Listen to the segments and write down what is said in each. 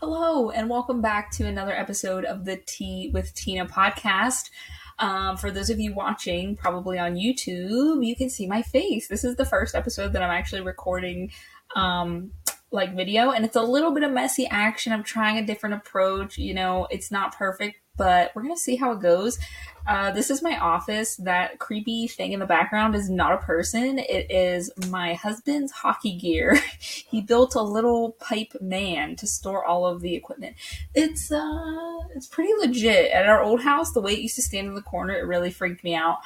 Hello, and welcome back to another episode of the Tea with Tina podcast. Um, for those of you watching, probably on YouTube, you can see my face. This is the first episode that I'm actually recording um, like video, and it's a little bit of messy action. I'm trying a different approach. You know, it's not perfect, but we're gonna see how it goes. Uh, this is my office. That creepy thing in the background is not a person. It is my husband's hockey gear. he built a little pipe man to store all of the equipment. It's uh, it's pretty legit. At our old house, the way it used to stand in the corner, it really freaked me out.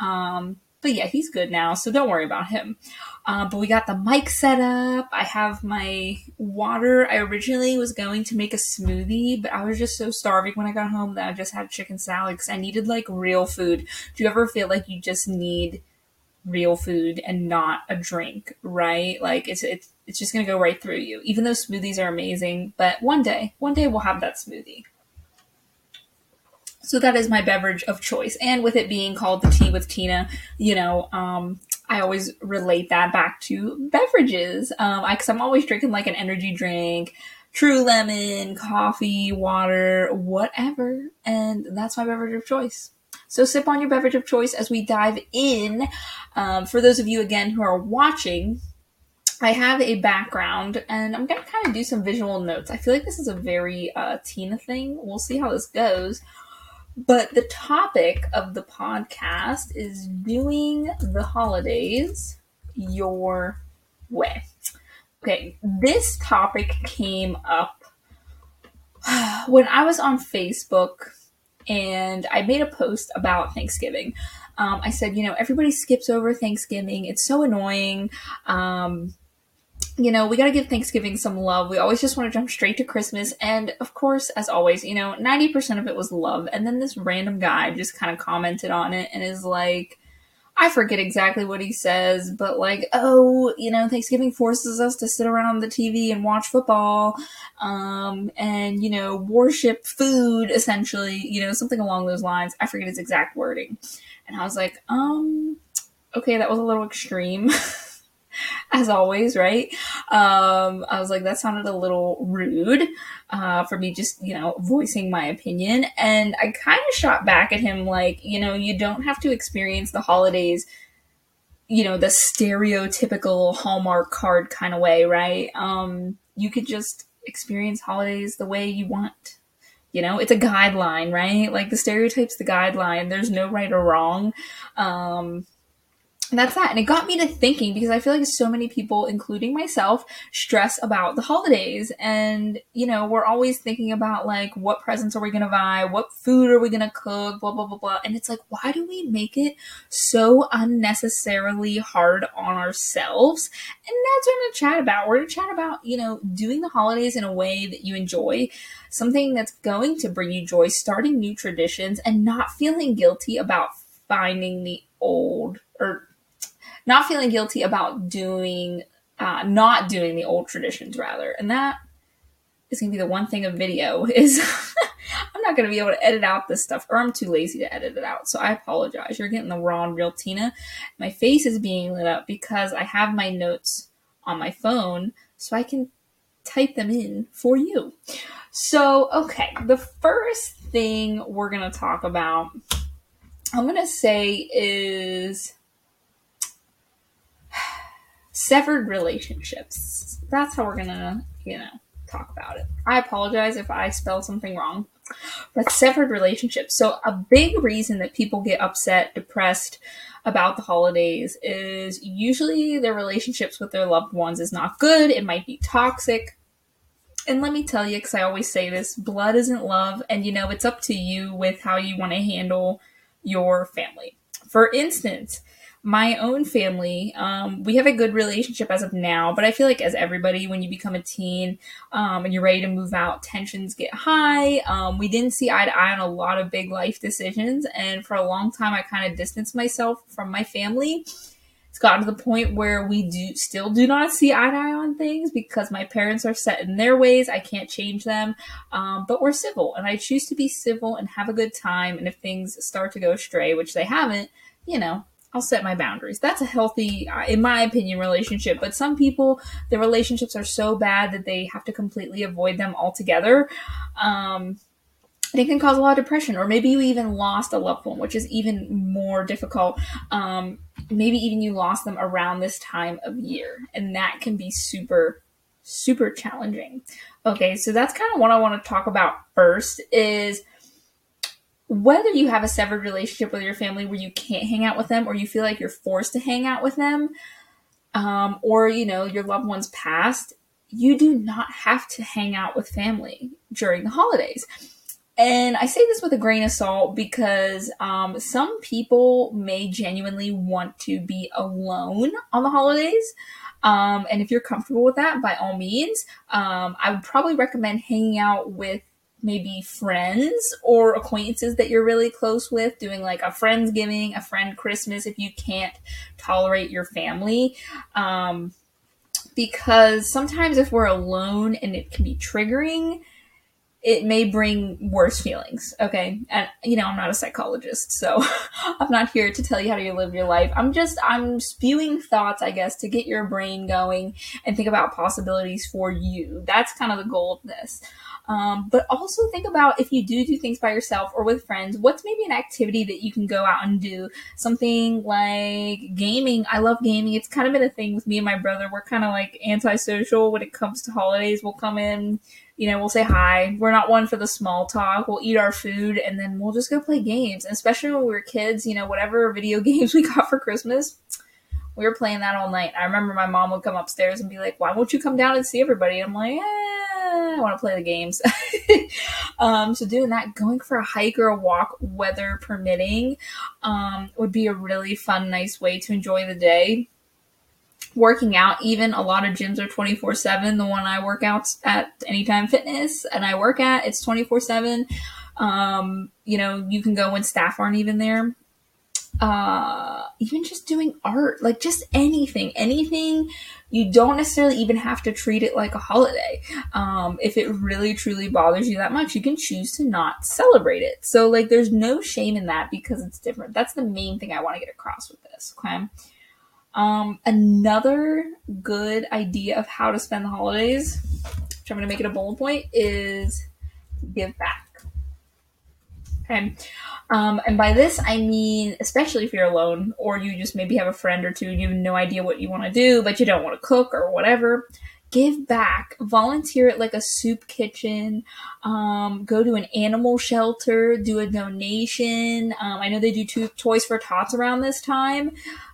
Um, but yeah, he's good now, so don't worry about him. Uh, but we got the mic set up. I have my water. I originally was going to make a smoothie, but I was just so starving when I got home that I just had chicken salad because I needed like real food. Do you ever feel like you just need real food and not a drink, right? Like it's it's it's just gonna go right through you. Even though smoothies are amazing, but one day, one day we'll have that smoothie. So that is my beverage of choice. And with it being called the tea with Tina, you know, um, I always relate that back to beverages. Um, I, cause I'm always drinking like an energy drink, true lemon, coffee, water, whatever. And that's my beverage of choice. So sip on your beverage of choice as we dive in. Um, for those of you again who are watching, I have a background and I'm going to kind of do some visual notes. I feel like this is a very uh, Tina thing. We'll see how this goes. But the topic of the podcast is doing the holidays your way. Okay, this topic came up when I was on Facebook and I made a post about Thanksgiving. Um, I said, you know, everybody skips over Thanksgiving. It's so annoying. Um, you know, we got to give Thanksgiving some love. We always just want to jump straight to Christmas. And of course, as always, you know, 90% of it was love. And then this random guy just kind of commented on it and is like, I forget exactly what he says, but like, oh, you know, Thanksgiving forces us to sit around the TV and watch football, um, and, you know, worship food, essentially, you know, something along those lines. I forget his exact wording. And I was like, um, okay, that was a little extreme. as always, right? Um, I was like, that sounded a little rude uh, for me just, you know, voicing my opinion. And I kind of shot back at him like, you know, you don't have to experience the holidays, you know, the stereotypical Hallmark card kind of way, right? Um, you could just experience holidays the way you want. You know, it's a guideline, right? Like the stereotype's the guideline. There's no right or wrong. Um, that's that. And it got me to thinking because I feel like so many people, including myself, stress about the holidays. And, you know, we're always thinking about like, what presents are we going to buy? What food are we going to cook? Blah, blah, blah, blah. And it's like, why do we make it so unnecessarily hard on ourselves? And that's what I'm going to chat about. We're going to chat about, you know, doing the holidays in a way that you enjoy, something that's going to bring you joy, starting new traditions, and not feeling guilty about finding the old or not feeling guilty about doing, uh, not doing the old traditions rather. And that is going to be the one thing of video is I'm not going to be able to edit out this stuff or I'm too lazy to edit it out. So I apologize. You're getting the and real Tina. My face is being lit up because I have my notes on my phone so I can type them in for you. So, okay, the first thing we're going to talk about, I'm going to say is severed relationships. That's how we're gonna, you know, talk about it. I apologize if I spell something wrong. But severed relationships. So, a big reason that people get upset, depressed about the holidays is usually their relationships with their loved ones is not good. It might be toxic. And let me tell you, because I always say this blood isn't love. And, you know, it's up to you with how you want to handle your family. For instance, my own family, um, we have a good relationship as of now, but I feel like as everybody, when you become a teen um, and you're ready to move out, tensions get high. Um, we didn't see eye to eye on a lot of big life decisions, and for a long time, I kind of distanced myself from my family. It's gotten to the point where we do still do not see eye to eye on things because my parents are set in their ways. I can't change them, um, but we're civil, and I choose to be civil and have a good time. And if things start to go astray, which they haven't, you know, I'll set my boundaries. That's a healthy, uh, in my opinion, relationship. But some people, their relationships are so bad that they have to completely avoid them altogether. Um, and it can cause a lot of depression, or maybe you even lost a loved one, which is even more difficult. Um, maybe even you lost them around this time of year, and that can be super, super challenging. Okay, so that's kind of what I want to talk about first is whether you have a severed relationship with your family where you can't hang out with them or you feel like you're forced to hang out with them um, or you know your loved ones passed you do not have to hang out with family during the holidays. And i say this with a grain of salt because um, some people may genuinely want to be alone on the holidays. Um, and if you're comfortable with that by all means um, i would probably recommend hanging out with maybe friends or acquaintances that you're really close with, doing like a Friendsgiving, a friend Christmas if you can't tolerate your family. Um, because sometimes if we're alone and it can be triggering, it may bring worse feelings. Okay. And, you know, I'm not a psychologist, so I'm not here to tell you how to live your life. I'm just, I'm spewing thoughts, I guess, to get your brain going and think about possibilities for you. That's kind of the goal of this. Um, but also think about if you do do things by yourself or with friends, what's maybe an activity that you can go out and do? Something like gaming. I love gaming. It's kind of been a thing with me and my brother. We're kind of like antisocial when it comes to holidays. We'll come in, you know, we'll say hi. We're not one for the small talk. We'll eat our food and then we'll just go play games. And especially when we were kids, you know, whatever video games we got for Christmas, we were playing that all night. I remember my mom would come upstairs and be like, "Why won't you come down and see everybody?" I'm like, eh I want to play the games. um, so doing that, going for a hike or a walk, weather permitting, um, would be a really fun, nice way to enjoy the day. Working out, even a lot of gyms are 24 7. The one I work out at Anytime Fitness and I work at, it's 24 7. Um, you know, you can go when staff aren't even there uh, even just doing art, like just anything, anything. You don't necessarily even have to treat it like a holiday. Um, if it really truly bothers you that much, you can choose to not celebrate it. So, like, there's no shame in that because it's different. That's the main thing I want to get across with this. Okay. Um, another good idea of how to spend the holidays, which I'm going to make it a bullet point, is give back. Okay. Um, and by this, I mean, especially if you're alone or you just maybe have a friend or two you have no idea what you want to do, but you don't want to cook or whatever, give back. Volunteer at like a soup kitchen, um, go to an animal shelter, do a donation. Um, I know they do Toys for Tots around this time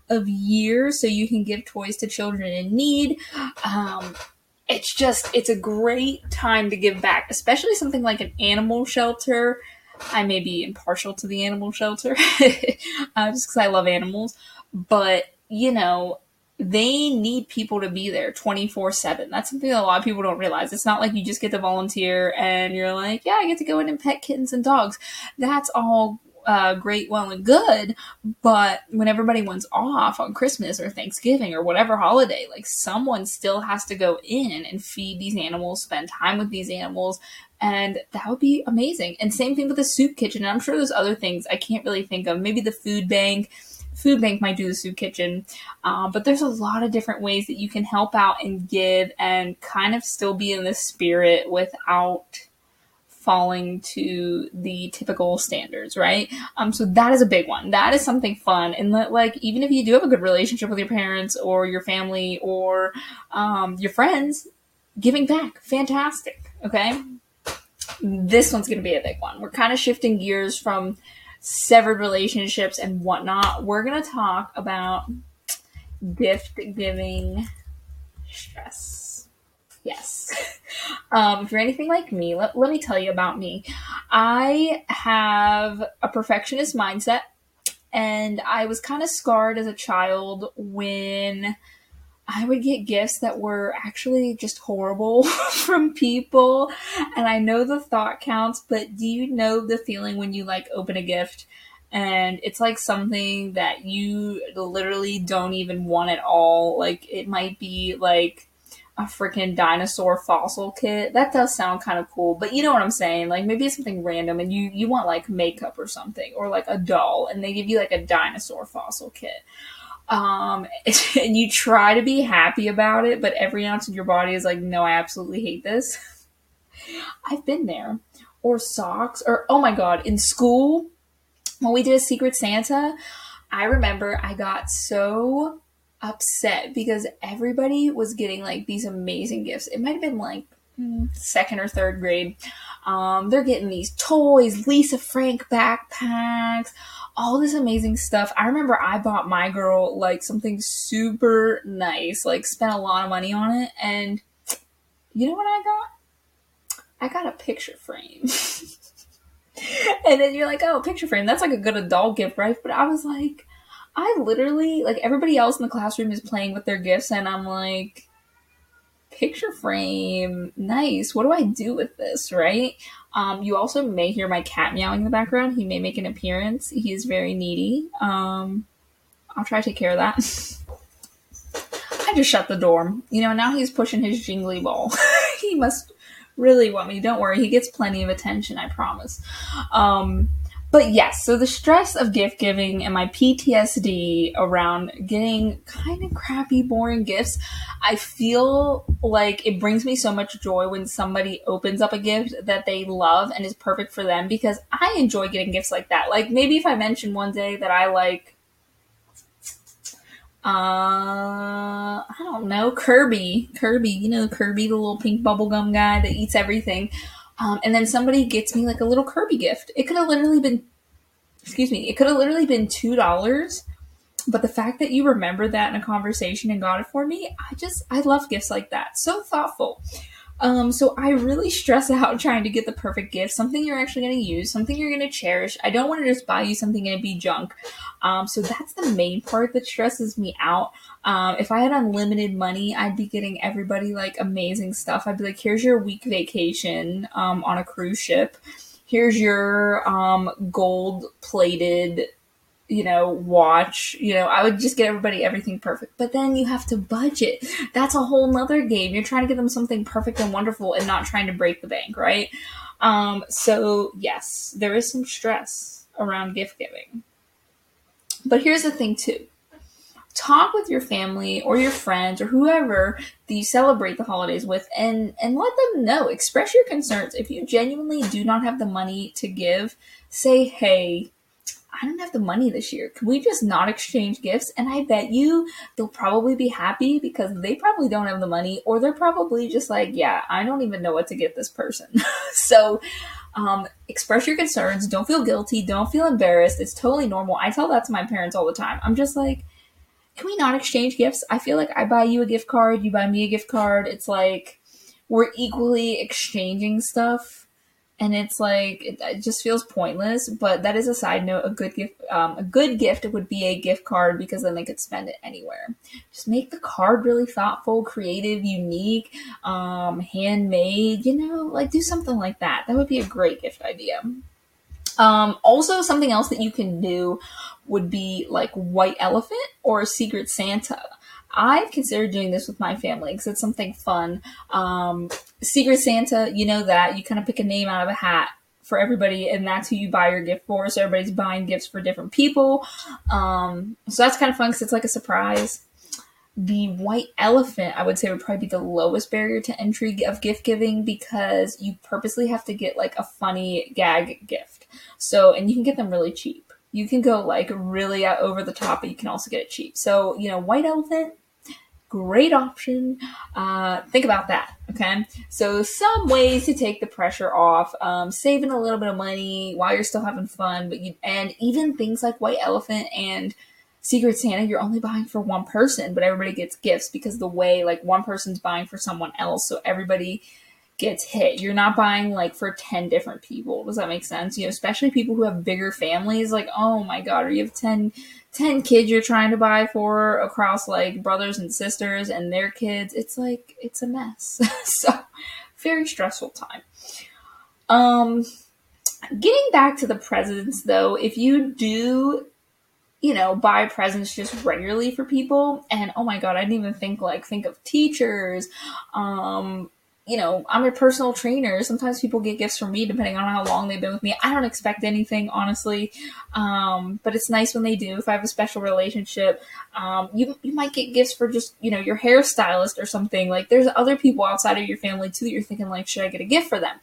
of year, so you can give toys to children in need. Um, it's just, it's a great time to give back, especially something like an animal shelter I may be impartial to the animal shelter uh, just because I love animals, but you know, they need people to be there 24 7. That's something that a lot of people don't realize. It's not like you just get to volunteer and you're like, yeah, I get to go in and pet kittens and dogs. That's all uh, great, well, and good. But when everybody wants off on Christmas or Thanksgiving or whatever holiday, like someone still has to go in and feed these animals, spend time with these animals, and that would be amazing. And same thing with the soup kitchen. And I'm sure there's other things I can't really think of. Maybe the food bank. Food bank might do the soup kitchen, um, but there's a lot of different ways that you can help out and give and kind of still be in the spirit without falling to the typical standards, right? Um, so that is a big one. That is something fun, and that, like even if you do have a good relationship with your parents or your family or um, your friends, giving back, fantastic. Okay, this one's to be a big one. We're kind of shifting gears from severed relationships and whatnot. We're to talk about gift giving stress. Yes. Um, if you're anything like me, let, let me tell you about me. I have a perfectionist mindset, and I was kind of scarred as a child when I would get gifts that were actually just horrible from people. And I know the thought counts, but do you know the feeling when you like open a gift and it's like something that you literally don't even want at all? Like it might be like a freaking dinosaur fossil kit. That does sound kind of cool, but you know what I'm saying? Like maybe it's something random and you you want like makeup or something or like a doll and they give you like a dinosaur fossil kit. Um and you try to be happy about it, but every ounce of your body is like, "No, I absolutely hate this." I've been there. Or socks or oh my god, in school when we did a secret Santa, I remember I got so upset because everybody was getting like these amazing gifts. It might have been like mm, second or third grade. Um, they're getting these toys, Lisa Frank backpacks, all this amazing stuff. I remember I bought my girl like something super nice, like spent a lot of money on it, and you know what I got? I got a picture frame. and then you're like, oh, picture frame, that's like a good adult gift, right? But I was like, I literally like everybody else in the classroom is playing with their gifts, and I'm like, picture frame, nice. What do I do with this, right? Um, you also may hear my cat meowing in the background. He may make an appearance. He is very needy. Um, I'll try to take care of that. I just shut the door. You know, now he's pushing his jingly ball. he must really want me. Don't worry, he gets plenty of attention, I promise. Um, but yes, so the stress of gift giving and my PTSD around getting kind of crappy, boring gifts, I feel like it brings me so much joy when somebody opens up a gift that they love and is perfect for them because I enjoy getting gifts like that. Like maybe if I mention one day that I like uh, I don't know, Kirby, Kirby, you know, Kirby, the little pink bubblegum guy that eats everything. Um, and then somebody gets me like a little Kirby gift. It could have literally been, excuse me, it could have literally been two dollars. But the fact that you remembered that in a conversation and got it for me, I just I love gifts like that. So thoughtful. Um, so I really stress out trying to get the perfect gift, something you're actually going to use, something you're going to cherish. I don't want to just buy you something and it be junk. Um, so that's the main part that stresses me out. Um, if I had unlimited money, I'd be getting everybody like amazing stuff. I'd be like, here's your week vacation um, on a cruise ship. Here's your um, gold plated you know, watch, you know, I would just get everybody everything perfect. But then you have to budget. That's a whole nother game. You're trying to get them something perfect and wonderful and not trying to break the bank, right? Um, so yes, there is some stress around gift giving. But here's the thing too. Talk with your family or your friends or whoever that you celebrate the holidays with and, and let them know. Express your concerns. If you genuinely do not have the money to give, say, hey, I don't have the money this year. Can we just not exchange gifts? And I bet you they'll probably be happy because they probably don't have the money, or they're probably just like, yeah, I don't even know what to get this person. so, um, express your concerns. Don't feel guilty. Don't feel embarrassed. It's totally normal. I tell that to my parents all the time. I'm just like, can we not exchange gifts? I feel like I buy you a gift card, you buy me a gift card. It's like we're equally exchanging stuff and it's like it, it, just feels pointless. But that is a side note. A good gift, um, a good gift would be a gift card because then they could spend it anywhere. Just make the card really thoughtful, creative, unique, um, handmade. You know, like do something like that. That would be a great gift idea. Um, also, something else that you can do would be like White Elephant or Secret Santa. I've considered doing this with my family because it's something fun. Um, Secret Santa, you know that you kind of pick a name out of a hat for everybody, and that's who you buy your gift for. So everybody's buying gifts for different people. Um, so that's kind of fun because it's like a surprise. The white elephant, I would say, would probably be the lowest barrier to entry of gift giving because you purposely have to get like a funny gag gift. So, and you can get them really cheap. You can go like really over the top, but you can also get it cheap. So, you know, white elephant, great option. Uh, think about that. Okay. So some ways to take the pressure off, um, saving a little bit of money while you're still having fun, but you, and even things like White Elephant and Secret Santa, you're only buying for one person, but everybody gets gifts because the way like one person's buying for someone else. So everybody gets hit. You're not buying like for 10 different people. Does that make sense? You know, especially people who have bigger families, like, oh my God, you have 10, 10 kids you're trying to buy for across like brothers and sisters and their kids. It's like, it's a mess. so, very stressful time. Um, getting back to the presents though, if you do you know, buy presents just regularly for people. And oh my God, I didn't even think like, think of teachers, um, you know, I'm a personal trainer. Sometimes people get gifts from me depending on how long they've been with me. I don't expect anything, honestly. Um, but it's nice when they do. If I have a special relationship, um, you, you might get gifts for just, you know, your hairstylist or something. Like there's other people outside of your family too that you're thinking like, should I get a gift for them?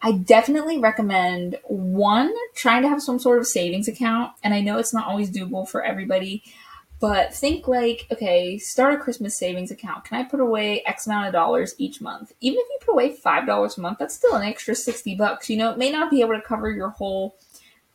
I definitely recommend one, trying to have some sort of savings account. And I know it's not always doable for everybody. But think like, okay, start a Christmas savings account. Can I put away X amount of dollars each month? Even if you put away five dollars a month, that's still an extra sixty bucks. You know, it may not be able to cover your whole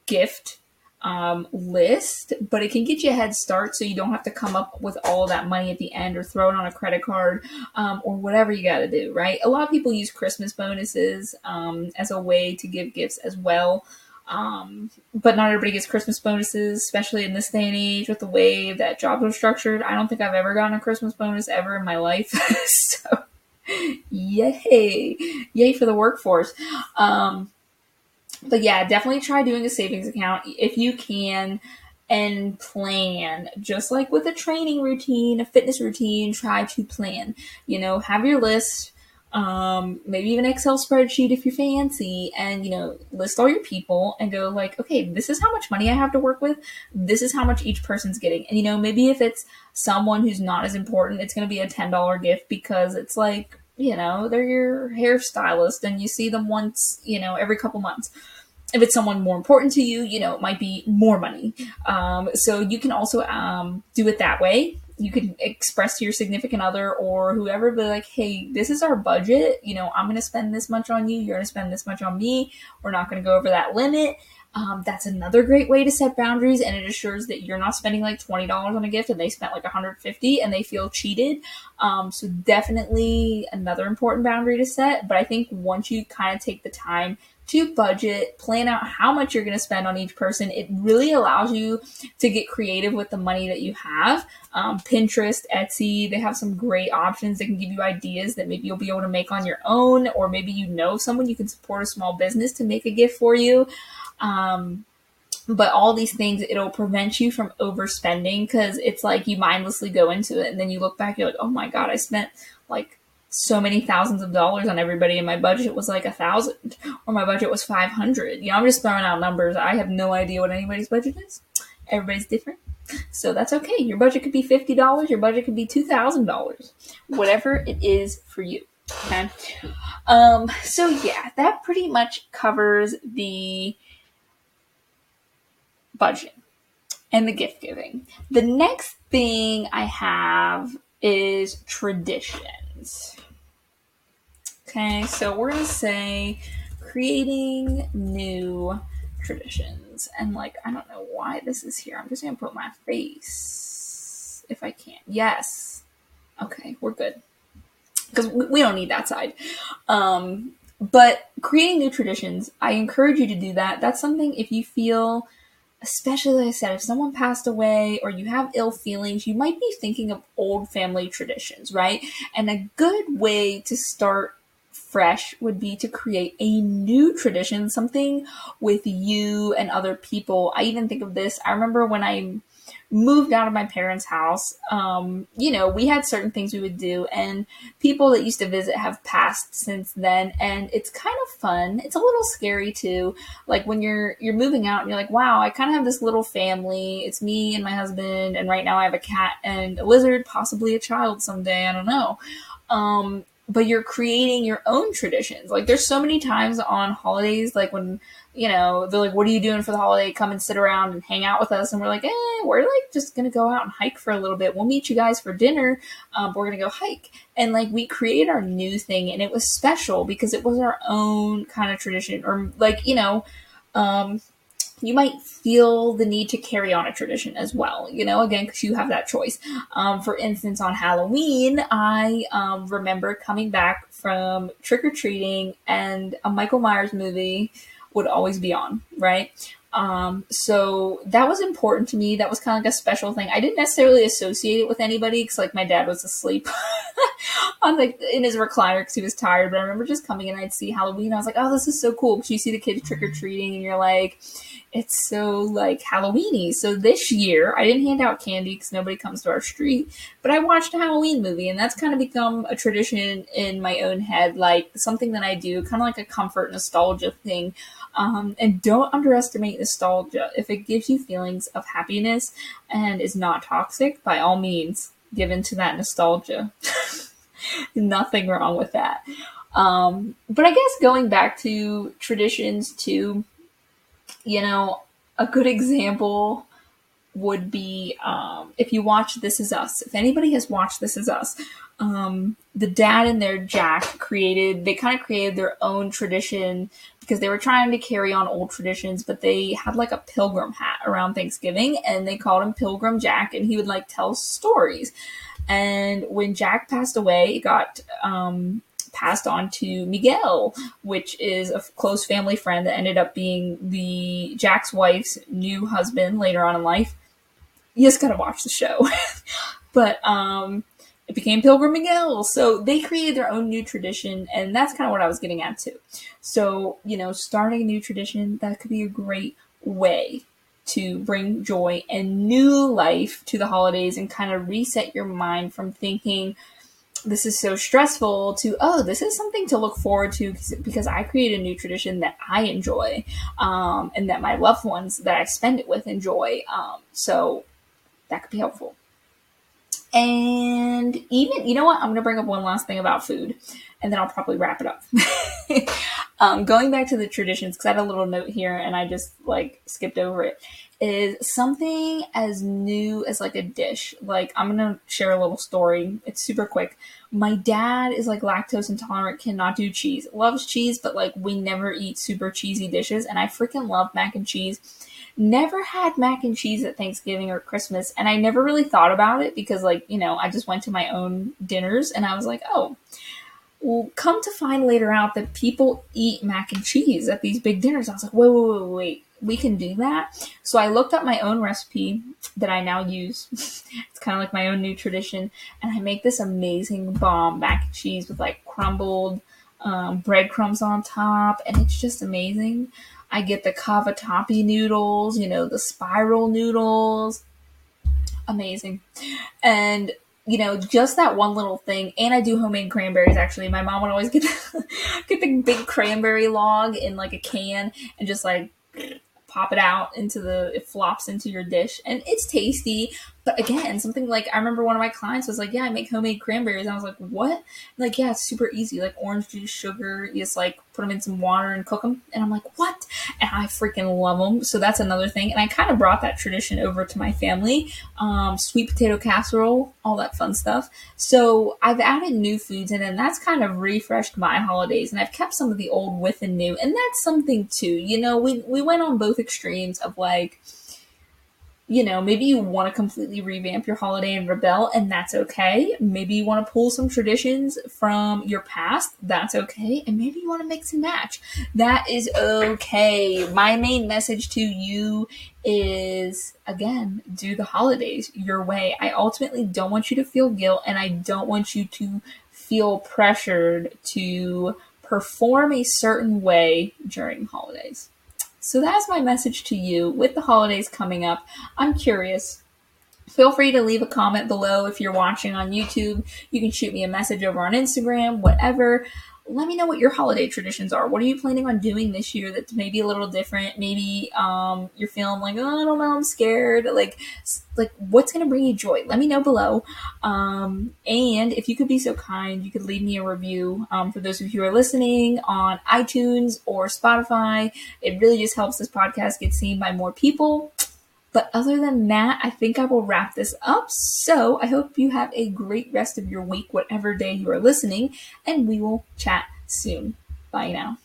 gift um, list, but it can get you a head start so you don't have to come up with all that money at the end or throw it on a credit card um, or whatever you got to do, right? A lot of people use Christmas bonuses um, as a way to give gifts as well. Um, but not everybody gets Christmas bonuses, especially in this day and age with the way that jobs are structured. I don't think I've ever gotten a Christmas bonus ever in my life. so, yay! Yay for the workforce. Um, but yeah, definitely try doing a savings account if you can and plan. Just like with a training routine, a fitness routine, try to plan. You know, have your list um, maybe even Excel spreadsheet if you're fancy, and you know, list all your people and go like, okay, this is how much money I have to work with. This is how much each person's getting, and you know, maybe if it's someone who's not as important, it's going to be a ten dollar gift because it's like, you know, they're your hairstylist and you see them once, you know, every couple months. If it's someone more important to you, you know, it might be more money. Um, so you can also um, do it that way you can express to your significant other or whoever, be like, hey, this is our budget. You know, I'm going to spend this much on you. You're going to spend this much on me. We're not going to go over that limit. Um, that's another great way to set boundaries, and it assures that you're not spending like twenty dollars on a gift and they spent like 150 and they feel cheated. Um, so definitely another important boundary to set. But I think once you kind of take the time to budget, plan out how much you're going to spend on each person. It really allows you to get creative with the money that you have. Um, Pinterest, Etsy, they have some great options that can give you ideas that maybe you'll be able to make on your own, or maybe you know someone you can support a small business to make a gift for you. Um, but all these things it'll prevent you from overspending because it's like you mindlessly go into it and then you look back you're like oh my god i spent like so many thousands of dollars on everybody and my budget was like a thousand or my budget was 500 you know i'm just throwing out numbers. I have no idea what anybody's budget is. Everybody's different. So that's okay. Your budget could be $50 your budget could be $2000 whatever it is for you okay? Um so yeah that pretty much covers the budget and the gift giving. The next thing i have is traditions Okay, so we're gonna say creating new traditions. And like, I don't know why this is here. I'm just gonna put my face if I can. Yes. Okay, we're good. Because we don't need that side. Um, but creating new traditions, I encourage you to do that. That's something if you feel, especially like I said, if someone passed away or you have ill feelings, you might be thinking of old family traditions, right? And a good way to start fresh would be to create a new tradition, something with you and other people. I even think of this. I remember when I moved out of my parents' house, um, you know, we had certain things we would do, and people that used to visit have passed since then, and it's kind of fun. It's a little scary too. Like when you're you're moving out and you're like, wow, I kind of have this little family. It's me and my husband, and right now I have a cat and a lizard, possibly a child someday. I don't know. Um, but you're creating your own traditions. Like there's so many times on holidays, like when you know they're like, "What are you doing for the holiday? Come and sit around and hang out with us." And we're like, "Eh, we're like just gonna go out and hike for a little bit. We'll meet you guys for dinner. Um, we're gonna go hike." And like we created our new thing, and it was special because it was our own kind of tradition, or like you know, um, you might feel the need to carry on a tradition as well, you know, again, because you have that choice. Um, for instance, on Halloween, I um, remember coming back from trick or treating and a Michael Myers movie would always be on, right? Um, so that was important to me. That was kind of like a special thing. I didn't necessarily associate it with anybody because, like, my dad was asleep. on like in his recliner because he was tired. But I remember just coming in, I'd see Halloween. I was like, oh, this is so cool because you see the kids trick or treating, and you're like, it's so like Halloweeny. So this year, I didn't hand out candy because nobody comes to our street, but I watched a Halloween movie, and that's kind of become a tradition in my own head, like something that I do, kind of like a comfort nostalgia thing. Um, and don't underestimate nostalgia. If it gives you feelings of happiness and is not toxic, by all means, give into that nostalgia. Nothing wrong with that. Um, but I guess going back to traditions too, you know, a good example would be um, if you watch This Is Us. If anybody has watched This Is Us, um, the dad and their Jack created, they kind of created their own tradition because they were trying to carry on old traditions, but they had like a pilgrim hat around Thanksgiving and they called him Pilgrim Jack and he would like tell stories. And when Jack passed away, it got um, passed on to Miguel, which is a close family friend that ended up being the Jack's wife's new husband later on in life. You just gotta watch the show. but um, it became Pilgrim Miguel. So they created their own new tradition, and that's kind of what I was getting at too. So, you know, starting a new tradition, that could be a great way to bring joy and new life to the holidays and kind of reset your mind from thinking this is so stressful to oh this is something to look forward to because i create a new tradition that i enjoy um, and that my loved ones that i spend it with enjoy um, so that could be helpful and even, you know what? I'm going to bring up one last thing about food and then I'll probably wrap it up. um, going back to the traditions, because I had a little note here and I just like skipped over it, is something as new as like a dish. Like, I'm going to share a little story. It's super quick. My dad is like lactose intolerant, cannot do cheese, loves cheese, but like we never eat super cheesy dishes. And I freaking love mac and cheese never had mac and cheese at Thanksgiving or Christmas, and I never really thought about it because, like, you know, I just went to my own dinners and I was like, oh, well, come to find later out that people eat mac and cheese at these big dinners. I was like, wait, wait, wait, wait, we can do that. So I looked up my own recipe that I now use. it's kind of like my own new tradition, and I make this amazing bomb mac and cheese with like crumbled um, breadcrumbs on top, and it's just amazing. I get the cavatappi noodles, you know, the spiral noodles. Amazing. And you know, just that one little thing. And I do homemade cranberries actually. My mom would always get the, get the big cranberry log in like a can and just like pop it out into the it flops into your dish and it's tasty but again something like i remember one of my clients was like yeah i make homemade cranberries and i was like what like yeah it's super easy like orange juice sugar you just like put them in some water and cook them and i'm like what and i freaking love them so that's another thing. And i kind of brought that tradition over to my family um, sweet potato casserole all that fun stuff. So i've added new foods in and that's kind of refreshed my holidays and i've kept some of the old with and new. And that's something too you know we, we went on both extremes of like you know, maybe you want to completely revamp your holiday and rebel, and that's okay. Maybe you want to pull some traditions from your past, that's okay. And maybe you want to mix and match, that is okay. My main message to you is again, do the holidays your way. I ultimately don't want you to feel guilt, and I don't want you to feel pressured to perform a certain way during holidays. So that's my message to you with the holidays coming up. I'm curious. Feel free to leave a comment below if you're watching on YouTube. You can shoot me a message over on Instagram, whatever let me know what your holiday traditions are. What are you planning on doing this year that's maybe a little different? Maybe um, you're feeling like, oh, I don't know, I'm scared. Like, like what's going to bring you joy? Let me know below. Um, and if you could be so kind, you could leave me a review um, for those of you who are listening on iTunes or Spotify. It really just helps this podcast get seen by more people. But other than that, I think I will wrap this up. So I hope you have a great rest of your week, whatever day you are listening, and we will chat soon. Bye now.